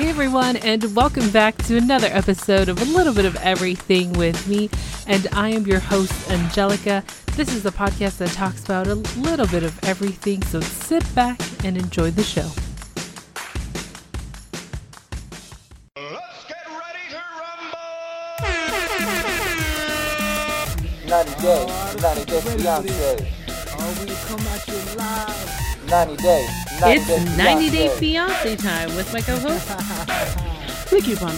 Hey everyone, and welcome back to another episode of A Little Bit of Everything with me. And I am your host, Angelica. This is the podcast that talks about a little bit of everything, so sit back and enjoy the show. Let's get ready to rumble! 90 Day, 90 Day Fiance. Oh, we come at you live. 90 Day, 90 It's Day 90 Day Fiancé. Time with my co host. Click you on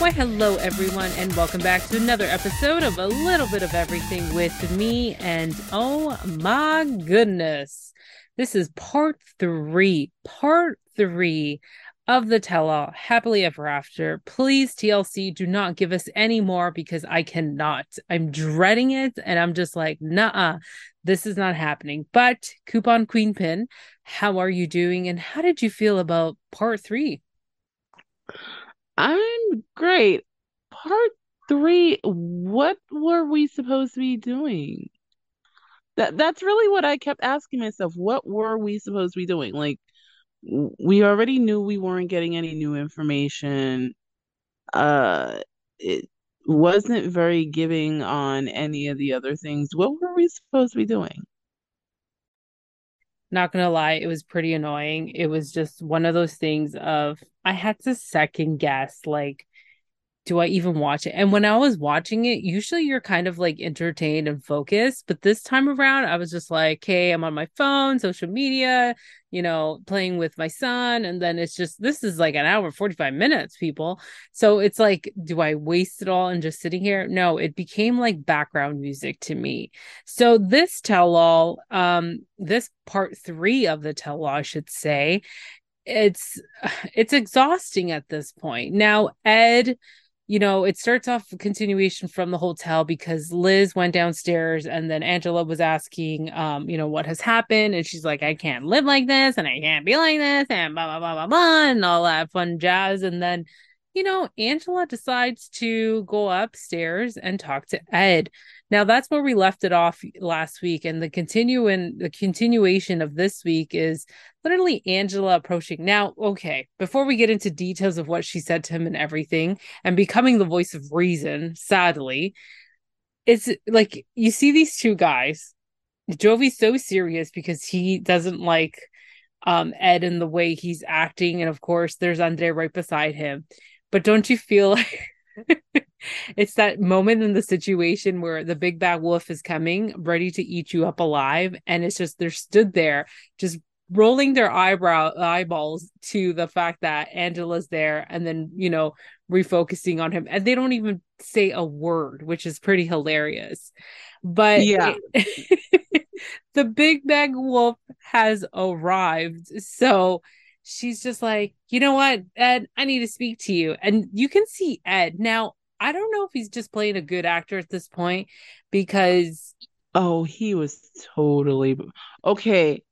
Why, hello everyone, and welcome back to another episode of A Little Bit of Everything with me. And oh my goodness, this is part three, part three of the tell all happily ever after. Please, TLC, do not give us any more because I cannot. I'm dreading it, and I'm just like, nah, this is not happening. But Coupon Queen Pin, how are you doing, and how did you feel about part three? I'm great. Part three, what were we supposed to be doing? That that's really what I kept asking myself. What were we supposed to be doing? Like we already knew we weren't getting any new information. Uh it wasn't very giving on any of the other things. What were we supposed to be doing? Not gonna lie, it was pretty annoying. It was just one of those things of I had to second guess, like, do I even watch it? And when I was watching it, usually you're kind of like entertained and focused. But this time around, I was just like, hey, I'm on my phone, social media, you know, playing with my son. And then it's just, this is like an hour, 45 minutes, people. So it's like, do I waste it all and just sitting here? No, it became like background music to me. So this tell all, um, this part three of the tell all, I should say, it's it's exhausting at this point. Now, Ed, you know, it starts off continuation from the hotel because Liz went downstairs and then Angela was asking, um, you know, what has happened. And she's like, I can't live like this and I can't be like this and blah, blah, blah, blah, blah, and all that fun jazz. And then, you know, Angela decides to go upstairs and talk to Ed. Now that's where we left it off last week. And the continuing the continuation of this week is literally Angela approaching. Now, okay, before we get into details of what she said to him and everything, and becoming the voice of reason, sadly, it's like you see these two guys. Jovi's so serious because he doesn't like um Ed and the way he's acting, and of course there's Andre right beside him. But don't you feel like it's that moment in the situation where the big bad wolf is coming, ready to eat you up alive, and it's just they're stood there just rolling their eyebrow eyeballs to the fact that Angela's there and then, you know, refocusing on him. And they don't even say a word, which is pretty hilarious. But Yeah. the big bag wolf has arrived. So she's just like, you know what, Ed, I need to speak to you. And you can see Ed. Now, I don't know if he's just playing a good actor at this point because Oh, he was totally okay.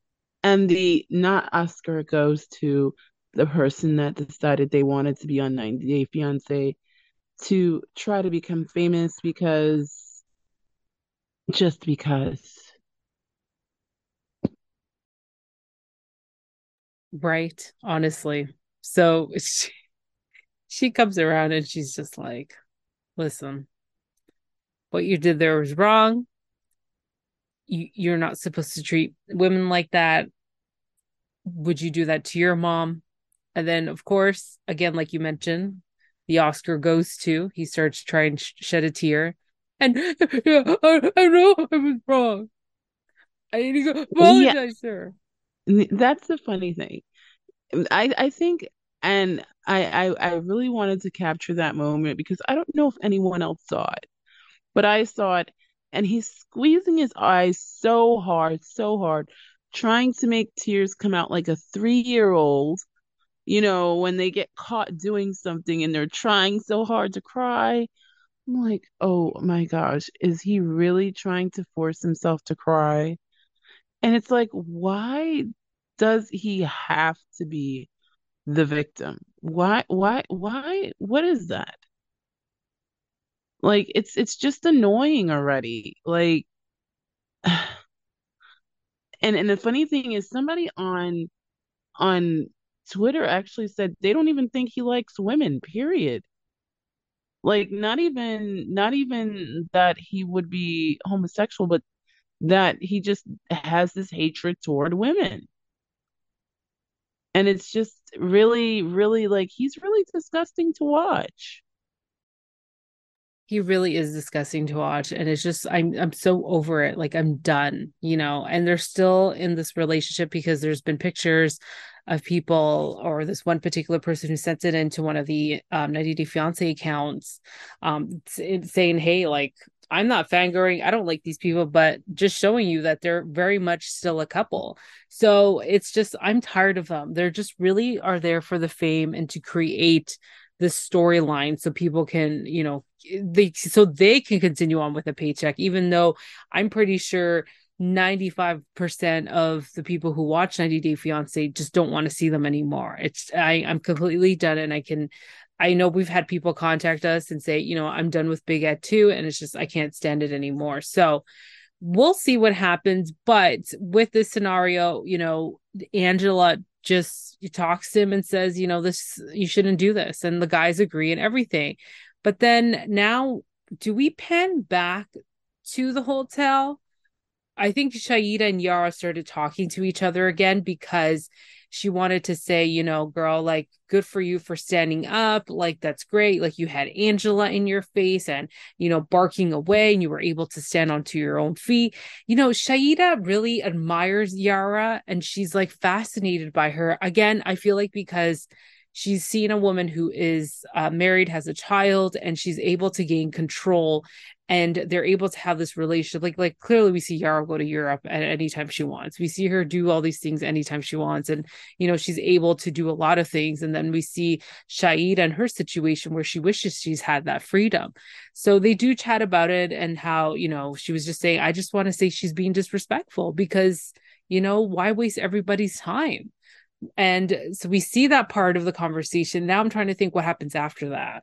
And the not Oscar goes to the person that decided they wanted to be on 90 Day Fiance to try to become famous because just because. Right, honestly. So she, she comes around and she's just like, listen, what you did there was wrong. You you're not supposed to treat women like that. Would you do that to your mom? And then, of course, again, like you mentioned, the Oscar goes to. He starts trying to sh- shed a tear, and I, I know I was wrong. I need to go apologize, sir. N- That's the funny thing. I I think and I, I I really wanted to capture that moment because I don't know if anyone else saw it, but I saw it and he's squeezing his eyes so hard, so hard, trying to make tears come out like a three-year-old, you know, when they get caught doing something and they're trying so hard to cry. I'm like, oh my gosh, is he really trying to force himself to cry? And it's like, why does he have to be the victim? Why, why, why, what is that? Like, it's it's just annoying already. Like, and and the funny thing is somebody on on Twitter actually said they don't even think he likes women, period. Like not even not even that he would be homosexual, but that he just has this hatred toward women. And it's just really, really like he's really disgusting to watch. He really is disgusting to watch. And it's just I'm I'm so over it. Like I'm done, you know. And they're still in this relationship because there's been pictures of people or this one particular person who sent it into one of the um 90 Day Fiance accounts, um saying, Hey, like I'm not fangirling. I don't like these people, but just showing you that they're very much still a couple. So it's just, I'm tired of them. They're just really are there for the fame and to create the storyline so people can, you know, they so they can continue on with a paycheck, even though I'm pretty sure 95% of the people who watch 90 Day Fiance just don't want to see them anymore. It's I, I'm completely done and I can I know we've had people contact us and say, you know, I'm done with Big Ed too, and it's just I can't stand it anymore. So we'll see what happens. But with this scenario, you know, Angela just talks to him and says, you know, this you shouldn't do this, and the guys agree and everything. But then now, do we pan back to the hotel? I think Shaeeda and Yara started talking to each other again because she wanted to say, you know, girl, like, good for you for standing up. Like, that's great. Like, you had Angela in your face and, you know, barking away and you were able to stand onto your own feet. You know, Shaeeda really admires Yara and she's like fascinated by her. Again, I feel like because she's seen a woman who is uh, married, has a child, and she's able to gain control and they're able to have this relationship. Like, like clearly we see Yara go to Europe at any time she wants. We see her do all these things anytime she wants. And, you know, she's able to do a lot of things. And then we see Shaeeda and her situation where she wishes she's had that freedom. So they do chat about it and how, you know, she was just saying, I just want to say she's being disrespectful because, you know, why waste everybody's time? And so we see that part of the conversation. Now I'm trying to think what happens after that.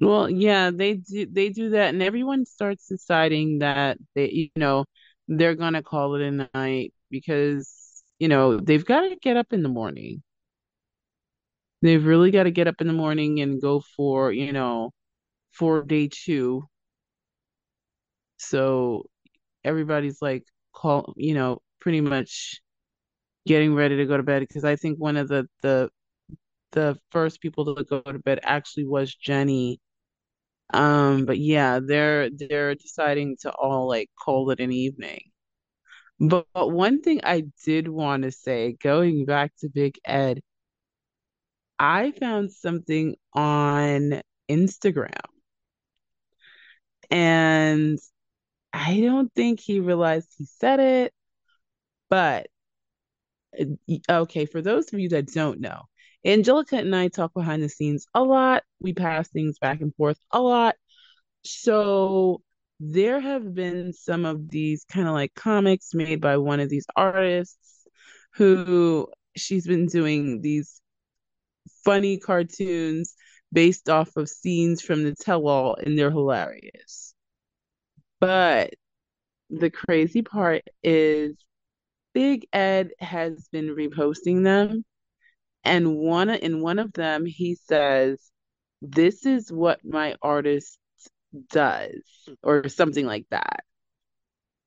Well, yeah, they do they do that and everyone starts deciding that they you know, they're gonna call it a night because, you know, they've got to get up in the morning. They've really got to get up in the morning and go for, you know, for day two. So everybody's like call, you know, pretty much getting ready to go to bed because I think one of the the the first people to go to bed actually was Jenny um, but yeah, they're they're deciding to all like call it an evening. But, but one thing I did want to say, going back to Big Ed, I found something on Instagram. And I don't think he realized he said it, but okay, for those of you that don't know, Angelica and I talk behind the scenes a lot. We pass things back and forth a lot. So there have been some of these kind of like comics made by one of these artists who she's been doing these funny cartoons based off of scenes from the tell all and they're hilarious. But the crazy part is Big Ed has been reposting them and one in one of them he says this is what my artist does or something like that.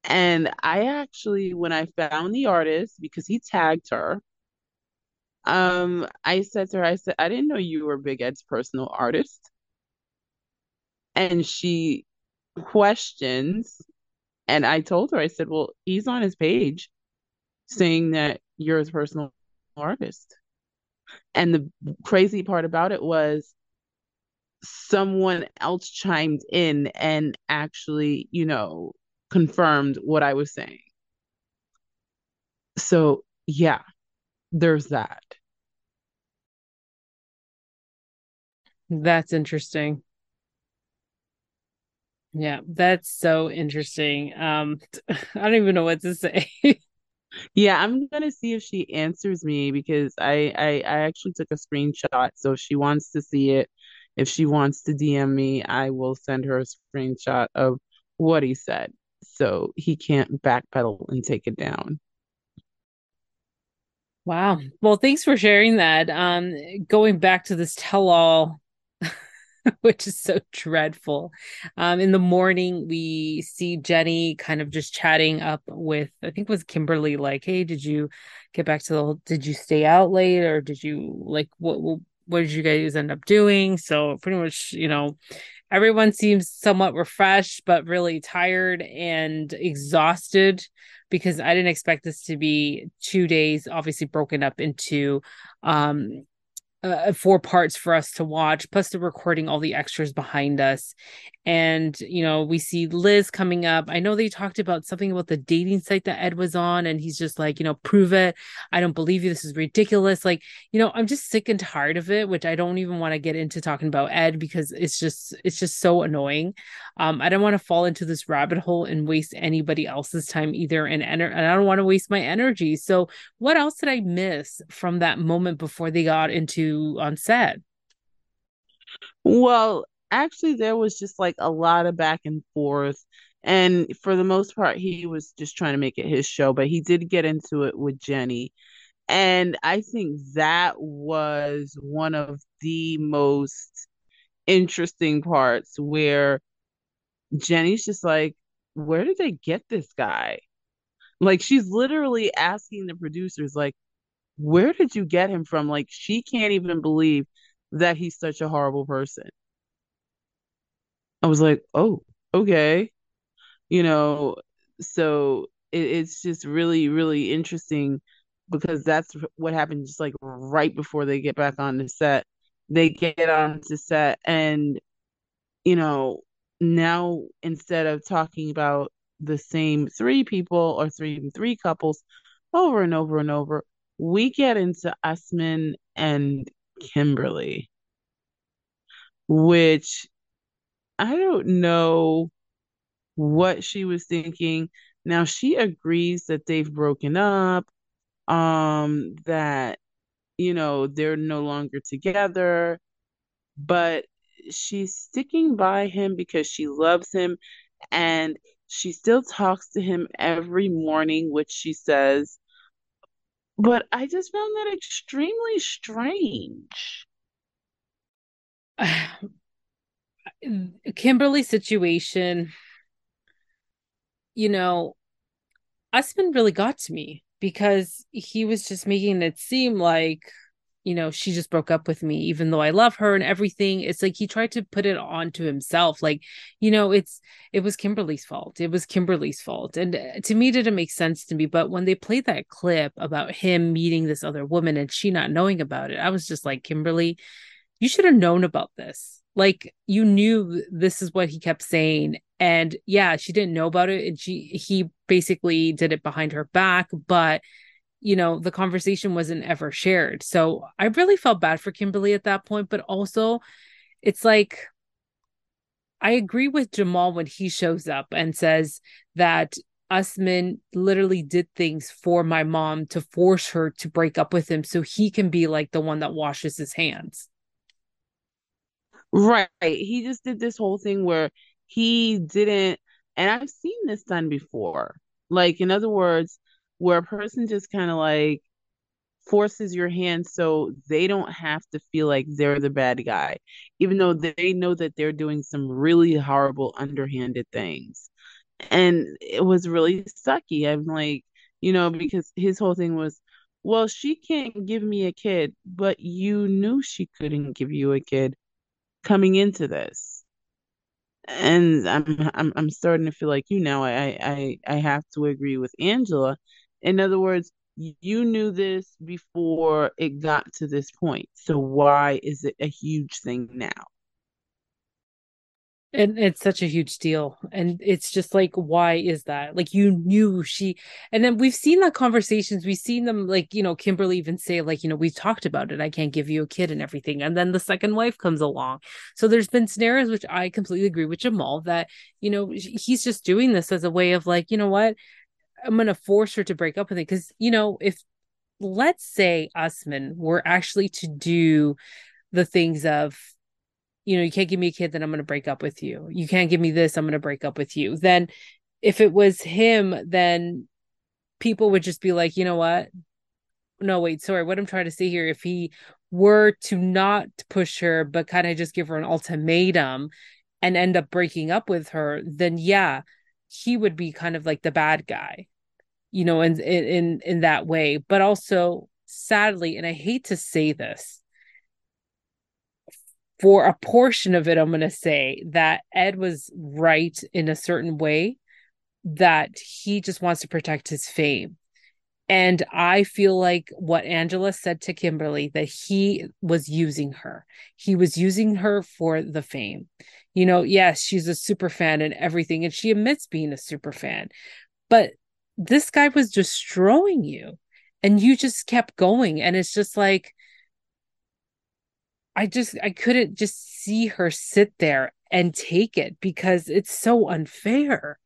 And i actually when i found the artist because he tagged her um i said to her i said i didn't know you were big ed's personal artist. And she questions and i told her i said well he's on his page saying that you're his personal artist and the crazy part about it was someone else chimed in and actually, you know, confirmed what I was saying. So, yeah, there's that. That's interesting. Yeah, that's so interesting. Um, I don't even know what to say. Yeah, I'm gonna see if she answers me because I, I I actually took a screenshot. So if she wants to see it, if she wants to DM me, I will send her a screenshot of what he said. So he can't backpedal and take it down. Wow. Well, thanks for sharing that. Um, going back to this tell all, which is so dreadful. Um, in the morning, we see Jenny kind of just chatting up with, I think was Kimberly, like, hey, did you get back to the, did you stay out late or did you, like, what, what, what did you guys end up doing? So, pretty much, you know, everyone seems somewhat refreshed, but really tired and exhausted because I didn't expect this to be two days, obviously broken up into um uh, four parts for us to watch plus the recording all the extras behind us and you know we see liz coming up. I know they talked about something about the dating site that ed was on and he's just like you know prove it. I don't believe you. This is ridiculous. Like you know i'm just sick and tired of it which i don't even want to get into talking about ed because it's just it's just so annoying. Um i don't want to fall into this rabbit hole and waste anybody else's time either and, and i don't want to waste my energy. So what else did i miss from that moment before they got into on set? Well, actually, there was just like a lot of back and forth. And for the most part, he was just trying to make it his show, but he did get into it with Jenny. And I think that was one of the most interesting parts where Jenny's just like, where did they get this guy? Like, she's literally asking the producers, like, where did you get him from? Like, she can't even believe that he's such a horrible person. I was like, oh, okay. You know, so it, it's just really, really interesting because that's what happened just like right before they get back on the set. They get on the set and, you know, now instead of talking about the same three people or three three couples over and over and over, we get into Usman and Kimberly, which I don't know what she was thinking. Now she agrees that they've broken up, um, that you know they're no longer together, but she's sticking by him because she loves him and she still talks to him every morning, which she says but I just found that extremely strange. Kimberly's situation, you know, Usman really got to me because he was just making it seem like you know, she just broke up with me, even though I love her and everything. It's like he tried to put it on to himself. Like, you know, it's, it was Kimberly's fault. It was Kimberly's fault. And uh, to me, didn't make sense to me. But when they played that clip about him meeting this other woman and she not knowing about it, I was just like, Kimberly, you should have known about this. Like, you knew this is what he kept saying. And yeah, she didn't know about it. And she, he basically did it behind her back. But, you know, the conversation wasn't ever shared. So I really felt bad for Kimberly at that point, but also it's like I agree with Jamal when he shows up and says that Usman literally did things for my mom to force her to break up with him so he can be like the one that washes his hands. Right. He just did this whole thing where he didn't, and I've seen this done before. Like, in other words, where a person just kind of like forces your hand so they don't have to feel like they're the bad guy, even though they know that they're doing some really horrible, underhanded things. And it was really sucky. I'm like, you know, because his whole thing was, well, she can't give me a kid, but you knew she couldn't give you a kid coming into this. And I'm I'm I'm starting to feel like you know I I I have to agree with Angela in other words, you knew this before it got to this point. So why is it a huge thing now? And it's such a huge deal. And it's just like, why is that? Like, you knew she, and then we've seen the conversations, we've seen them, like, you know, Kimberly even say, like, you know, we've talked about it. I can't give you a kid and everything. And then the second wife comes along. So there's been scenarios, which I completely agree with Jamal, that, you know, he's just doing this as a way of, like, you know what? I'm to force her to break up with it because you know if let's say Usman were actually to do the things of you know you can't give me a kid then I'm going to break up with you you can't give me this I'm going to break up with you then if it was him then people would just be like you know what no, wait, sorry. What I'm trying to say here, if he were to not push her, but kind of just give her an ultimatum and end up breaking up with her, then yeah, he would be kind of like the bad guy, you know, in in in that way. But also, sadly, and I hate to say this, for a portion of it, I'm going to say that Ed was right in a certain way that he just wants to protect his fame. And I feel like what Angela said to Kimberly that he was using her. He was using her for the fame. You know, yes, she's a super fan and everything, and she admits being a super fan. But this guy was destroying you, and you just kept going. And it's just like, I just, I couldn't just see her sit there and take it because it's so unfair.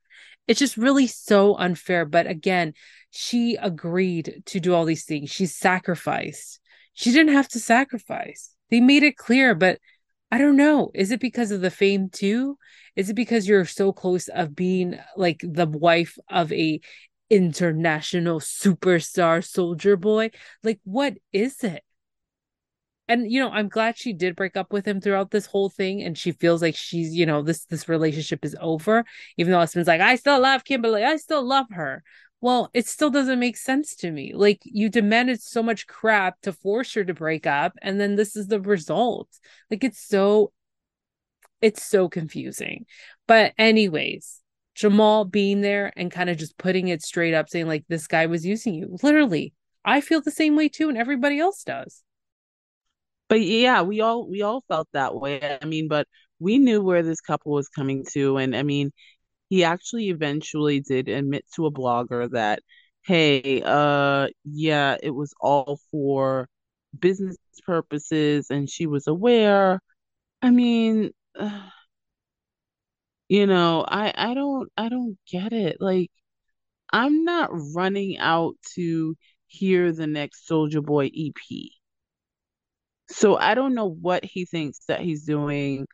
It's just really so unfair. But again, she agreed to do all these things. She sacrificed. She didn't have to sacrifice. They made it clear, but I don't know. Is it because of the fame too? Is it because you're so close of being like the wife of a international superstar SojaBoy? Like what is it? And you know i'm glad she did break up with him throughout this whole thing and she feels like she's you know this this relationship is over even though husband's like i still love kimberly. I still love her. Well it still doesn't make sense to me. Like you demanded so much crap to force her to break up and then this is the result. Like it's so it's so confusing. But anyways jamal being there and kind of just putting it straight up saying like this guy was using you. Literally i feel the same way too and everybody else does but yeah, we all we all felt that way. I mean, but we knew where this couple was coming to, and I mean, he actually eventually did admit to a blogger that, hey, uh, yeah, it was all for business purposes, and she was aware. I mean, you know, I I don't I don't get it. Like, I'm not running out to hear the next SojaBoy EP. So I don't know what he thinks that he's doing.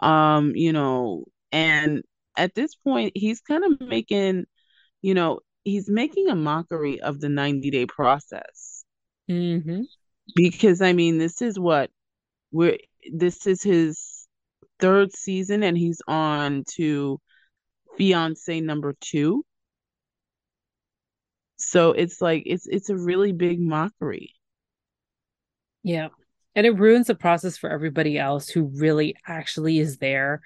Um, you know, and at this point he's kind of making, you know, he's making a mockery of the 90 day process. Mm-hmm. Because I mean, this is what we're this is his third season and he's on to fiance number two. So it's like it's it's a really big mockery. Yeah. And it ruins the process for everybody else who really actually is there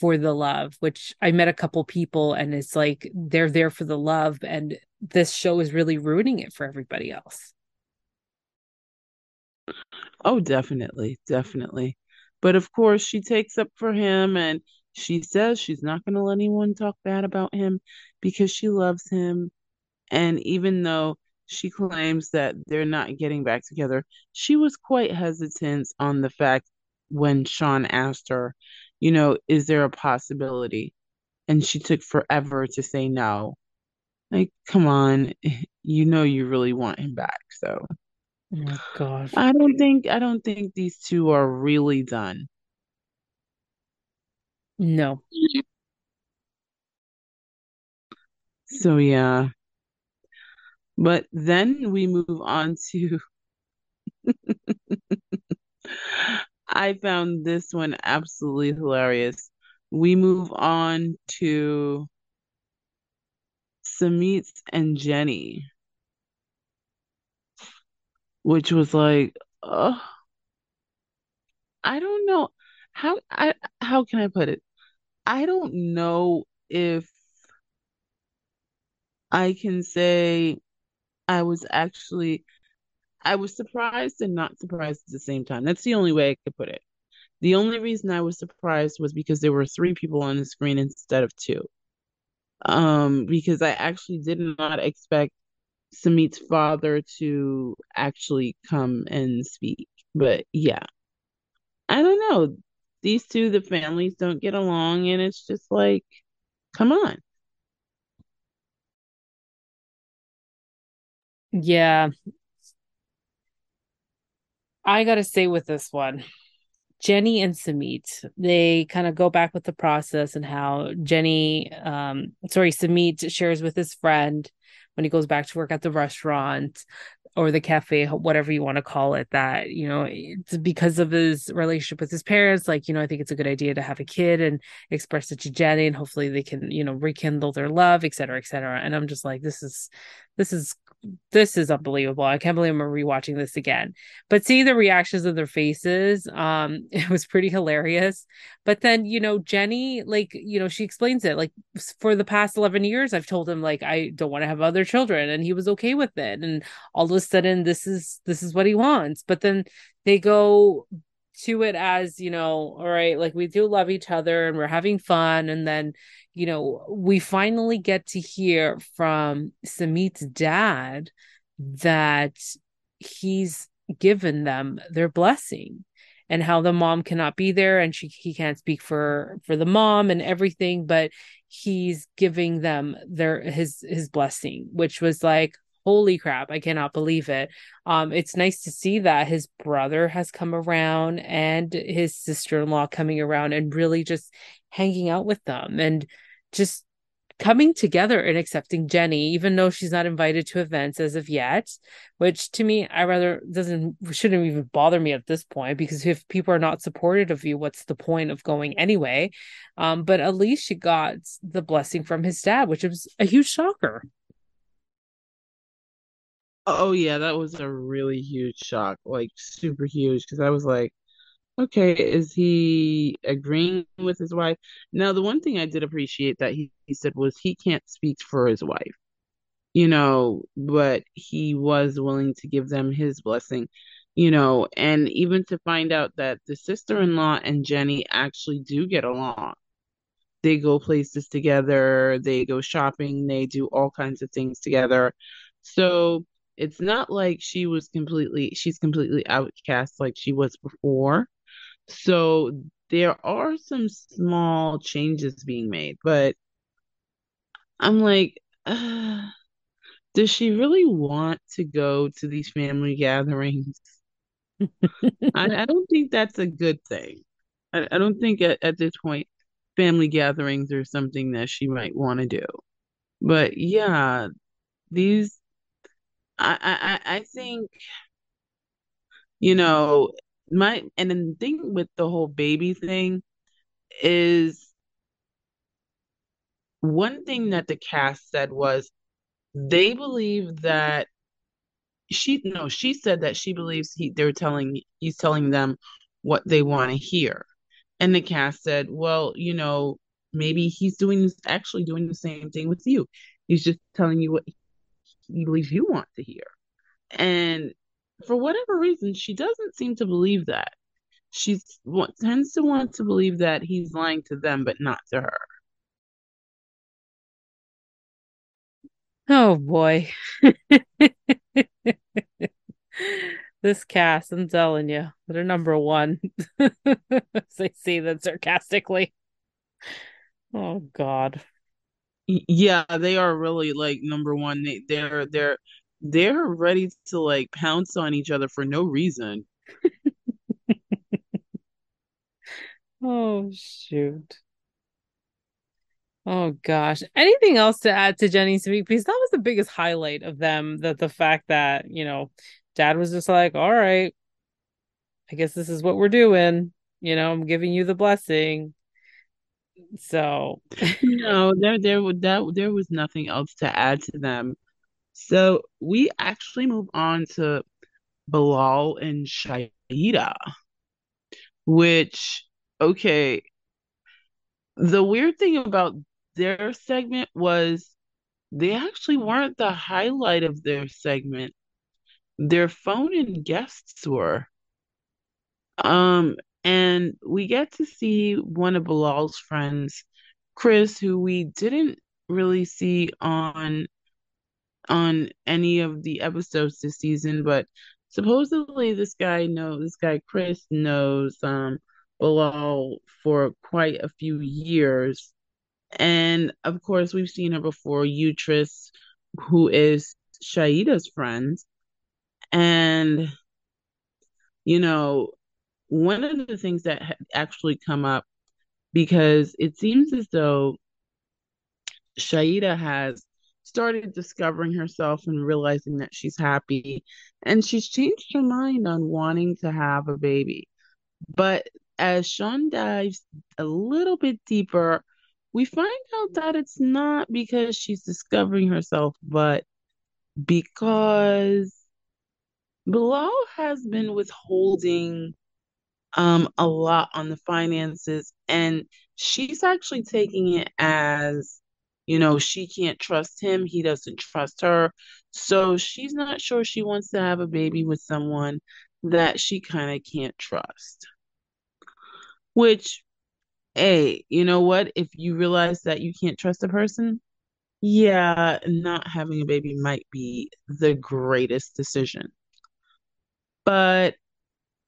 for the love, which I met a couple people and it's like they're there for the love. And this show is really ruining it for everybody else. Oh, definitely. Definitely. But of course, she takes up for him and she says she's not going to let anyone talk bad about him because she loves him. And even though she claims that they're not getting back together. She was quite hesitant on the fact when Sean asked her, you know, is there a possibility? And she took forever to say no. Like, come on, you know you really want him back. So Oh my gosh. I don't think I don't think these two are really done. No. So yeah. But then we move on to I found this one absolutely hilarious. We move on to Sumit and Jenny, which was like, uh, I don't know how I how can I put it? I don't know if I can say I was actually I was surprised and not surprised at the same time. That's the only way I could put it. The only reason I was surprised was because there were three people on the screen instead of two. Um, because I actually did not expect Sumit's father to actually come and speak. But yeah, I don't know. These two, the families don't get along, and it's just like, come on. Yeah. I got to say with this one, Jenny and Sumit, they kind of go back with the process and how Jenny, um, sorry, Sumit shares with his friend when he goes back to work at the restaurant or the cafe, whatever you want to call it, that, you know, it's because of his relationship with his parents. Like, you know, I think it's a good idea to have a kid and express it to Jenny and hopefully they can, you know, rekindle their love, et cetera, et cetera. And I'm just like, this is, this is this is unbelievable. I can't believe I'm rewatching this again. But seeing the reactions of their faces, um, it was pretty hilarious. But then, you know, Jenny, like, you know, she explains it. Like, for the past 11 years, I've told him, like, I don't want to have other children. And he was okay with it. And all of a sudden, this is this is what he wants. But then they go to it as, you know, all right, like we do love each other and we're having fun. And then, you know, we finally get to hear from Sumit's dad that he's given them their blessing and how the mom cannot be there and she he can't speak for for the mom and everything but he's giving them their his his blessing which was like holy crap i cannot believe it. Um it's nice to see that his brother has come around and his sister-in-law coming around and really just hanging out with them. And just coming together and accepting Jenny, even though she's not invited to events as of yet, which to me, I rather doesn't shouldn't even bother me at this point because if people are not supportive of you, what's the point of going anyway? Um, but at least she got the blessing from his dad, which was a huge shocker. Oh yeah, that was a really huge shock, like super huge, because I was like, okay, is he agreeing with his wife? Now, the one thing I did appreciate that he, he said was he can't speak for his wife, you know, but he was willing to give them his blessing, you know, and even to find out that the sister-in-law and Jenny actually do get along. They go places together, they go shopping, they do all kinds of things together. So it's not like she was completely she's completely outcast like she was before so there are some small changes being made but i'm like uh, does she really want to go to these family gatherings? I, I, don't think that's a good thing. I, I don't think at, at this point family gatherings are something that she might want to do. But yeah these I, I I think you know my and then the thing with the whole baby thing is one thing that the cast said was they believe that she no she said that she believes he they're telling he's telling them what they want to hear. And the cast said well you know maybe he's doing this actually doing the same thing with you. He's just telling you what he believes you want to hear. And for whatever reason, she doesn't seem to believe that. She tends to want to believe that he's lying to them, but not to her. Oh boy. this cast, I'm telling you, they're number one. they say that sarcastically. Oh God. Yeah, they are really like number one. They, they're they're they're ready to like pounce on each other for no reason. oh shoot. Oh gosh. Anything else to add to Jenny's week? Because that was the biggest highlight of them. That the fact that, you know, dad was just like, all right, I guess this is what we're doing. You know, I'm giving you the blessing. So no, there there that there was nothing else to add to them. So we actually move on to Bilal and Shaeeda, which, okay, the weird thing about their segment was they actually weren't the highlight of their segment. Their phone and guests were. Um, and we get to see one of Bilal's friends, Chris, who we didn't really see on on any of the episodes this season, but supposedly this guy knows this guy Chris knows um Bilal for quite a few years. And of course we've seen her before, Utrice, who is Shaeeda's friend. And you know, one of the things that had actually come up because it seems as though Shaeeda has started discovering herself and realizing that she's happy. And she's changed her mind on wanting to have a baby. But as Sean dives a little bit deeper, we find out that it's not because she's discovering herself, but because Bilal has been withholding um a lot on the finances and she's actually taking it as you know she can't trust him he doesn't trust her. So she's not sure she wants to have a baby with someone that she kind of can't trust. Which hey you know what? If you realize that you can't trust a person yeah not having a baby might be the greatest decision. But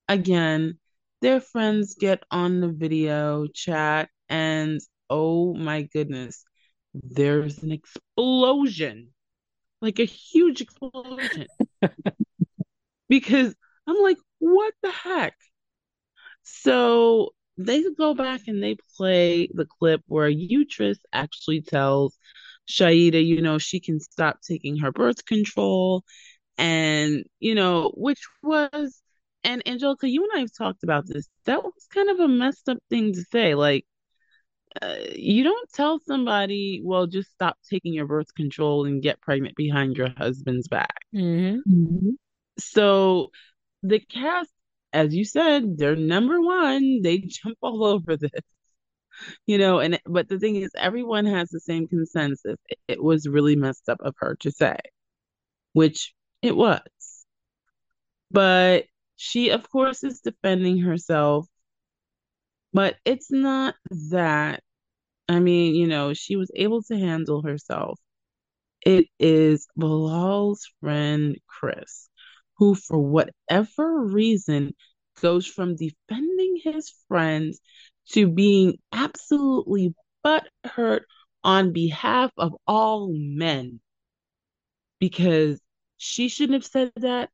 again their friends get on the video chat and oh my goodness there's an explosion like a huge explosion because i'm like what the heck so they go back and they play the clip where Utrice actually tells Shaeeda, you know, she can stop taking her birth control. And, you know, which was, and Angelica, you and I have talked about this. That was kind of a messed up thing to say. Like, uh, you don't tell somebody, well, just stop taking your birth control and get pregnant behind your husband's back. Mm-hmm. So the cast, as you said, they're number one. They jump all over this, you know. And but the thing is, everyone has the same consensus. It, it was really messed up of her to say, which it was. But she, of course, is defending herself. But it's not that. I mean, you know, she was able to handle herself. It is Bilal's friend Chris, who, for whatever reason, goes from defending his friends to being absolutely butthurt on behalf of all men. Because she shouldn't have said that,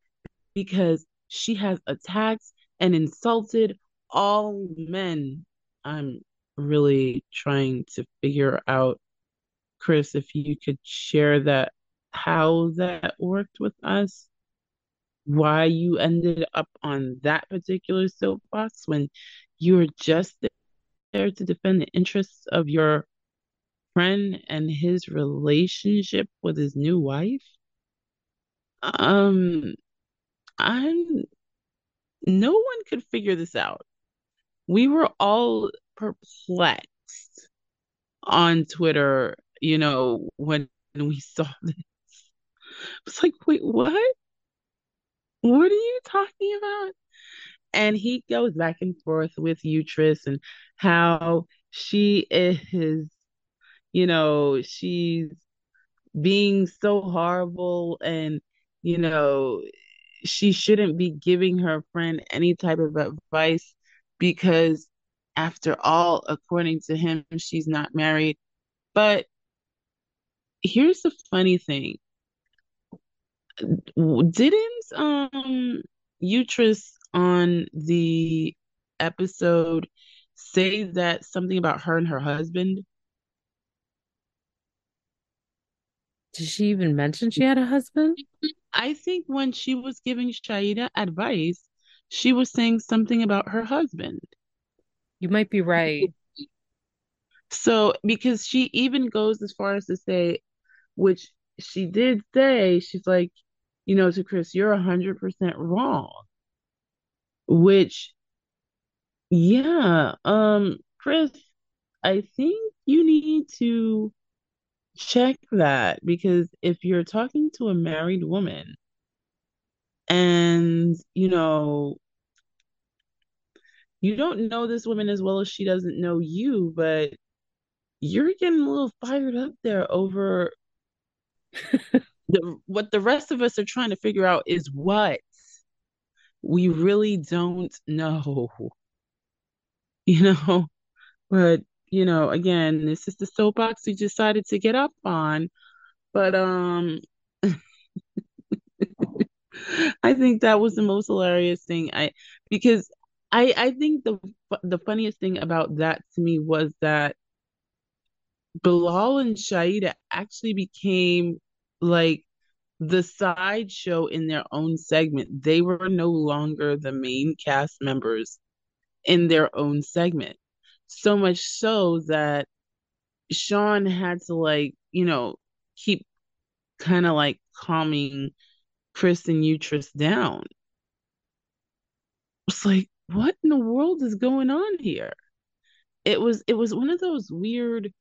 because she has attacked and insulted all men. I'm really trying to figure out, Chris, if you could share that, how that worked with us, why you ended up on that particular soapbox when you were just there to defend the interests of your friend and his relationship with his new wife. Um, I'm no one could figure this out. We were all perplexed on Twitter, you know, when we saw this. It's like, wait, what? What are you talking about? And he goes back and forth with Utrice and how she is, you know, she's being so horrible and, you know, she shouldn't be giving her friend any type of advice because after all according to him she's not married but here's the funny thing didn't um Utrice on the episode say that something about her and her husband Did she even mention she had a husband? I think when she was giving Shaeeda advice, she was saying something about her husband. You might be right. So, because she even goes as far as to say, which she did say, she's like, you know, to Chris, you're 100% wrong. Which, yeah, um, Chris, I think you need to check that because if you're talking to a married woman and you know you don't know this woman as well as she doesn't know you but you're getting a little fired up there over the, what the rest of us are trying to figure out is what we really don't know you know but you know again this is the soapbox we decided to get up on but um I think that was the most hilarious thing. I because I I think the the funniest thing about that to me was that Bilal and Shaeeda actually became like the sideshow in their own segment. They were no longer the main cast members in their own segment. So much so that Sean had to like, you know, keep kind of like calming Chris and Utrice down. It's like, what in the world is going on here? It was it was one of those weird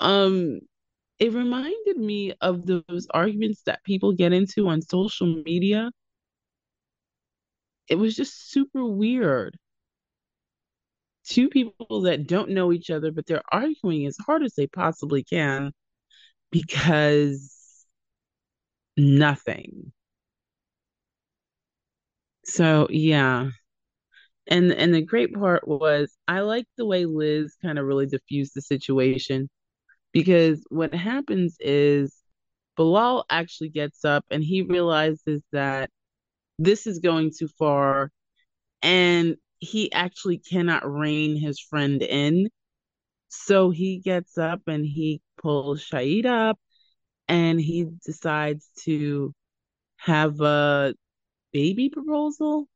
um it reminded me of those arguments that people get into on social media. It was just super weird. Two people that don't know each other, but they're arguing as hard as they possibly can because nothing. So yeah. And and the great part was I like the way Liz kind of really diffused the situation because what happens is Bilal actually gets up and he realizes that this is going too far and he actually cannot rein his friend in. So he gets up and he pulls Shaeeda up and he decides to have a baby proposal,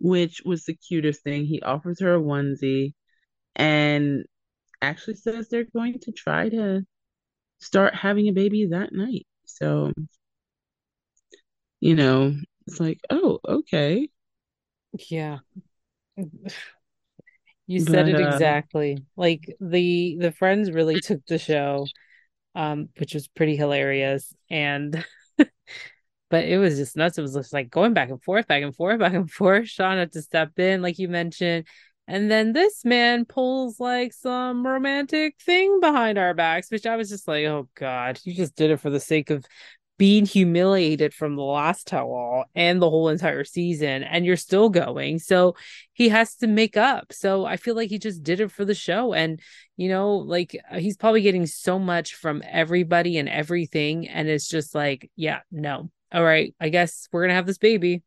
which was the cutest thing. He offers her a onesie and actually says they're going to try to start having a baby that night. So, you know, it's like, oh, okay. Yeah. You said But it uh exactly. Like the the friends really took the show, um, which was pretty hilarious. And but it was just nuts. It was just like going back and forth, back and forth, back and forth. Shaun had to step in, like you mentioned. And then this man pulls like some romantic thing behind our backs, which I was just like, oh God, you just did it for the sake of being humiliated from the last tell all and the whole entire season, and you're still going. So he has to make up. So I feel like he just did it for the show. And, you know, like uh, he's probably getting so much from everybody and everything. And it's just like, yeah, no. All right, I guess we're going to have this baby.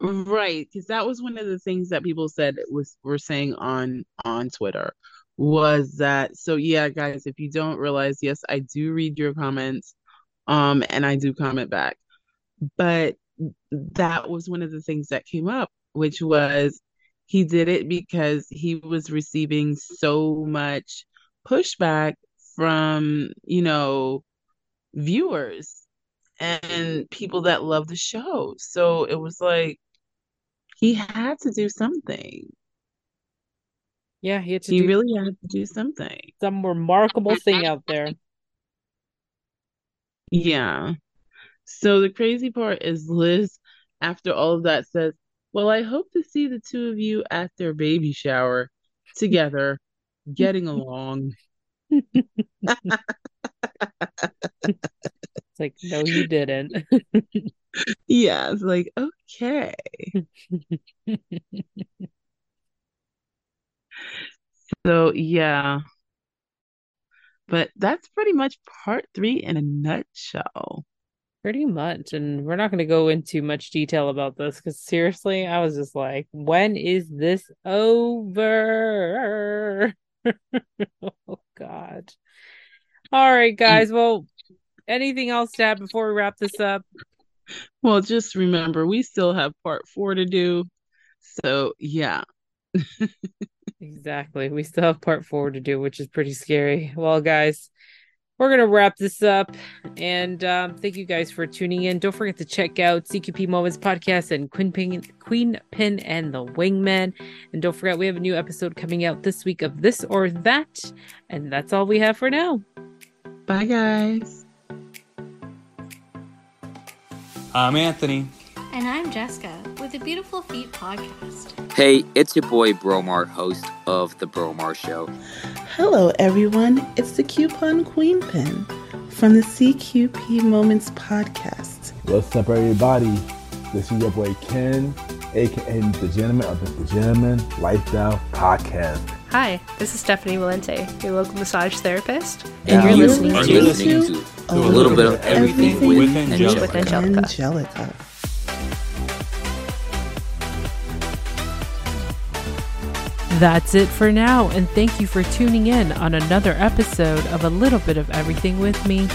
right, because that was one of the things that people said was were saying on on Twitter was that so yeah, guys, if you don't realize, yes, I do read your comments, um, and I do comment back. But that was one of the things that came up, which was he did it because he was receiving so much pushback from, you know, viewers and people that love the show. So it was like he had to do something. Yeah, he had to He really had to do something. some remarkable thing out there. Yeah. So the crazy part is Liz, after all of that, says, Well, I hope to see the two of you at their baby shower together, getting along. It's like, no, you didn't. Yeah, it's like, okay. So yeah. But that's pretty much part three in a nutshell. Pretty much. And we're not going to go into much detail about this because seriously, I was just like, when is this over? oh, God. All right, mm. guys. Well, anything else to add before we wrap this up? Well, just remember, we still have part four to do. So yeah. Exactly. We still have part four to do, which is pretty scary. Well, guys, we're going to wrap this up. And um, thank you guys for tuning in. Don't forget to check out CQP Moments Podcast and Queen Pin, Queen Pin and the Wingman. And don't forget, we have a new episode coming out this week of This or That. And that's all we have for now. Bye guys. I'm Anthony. And I'm Jessica with the Beautiful Feet podcast. Hey, it's your boy Bromar, host of The Bromar Show. Hello, everyone. It's the Coupon Queen Pin from the CQP Moments podcast. What's up, everybody? This is your boy Ken, aka the Gentleman of the Gentleman Lifestyle Podcast. Hi, this is Stephanie Valente, your local massage therapist, And you're you listening are to listening to a little bit of everything, with, Angelica. with Angelica. That's it for now, and thank you for tuning in on another episode of A Little Bit of Everything with me.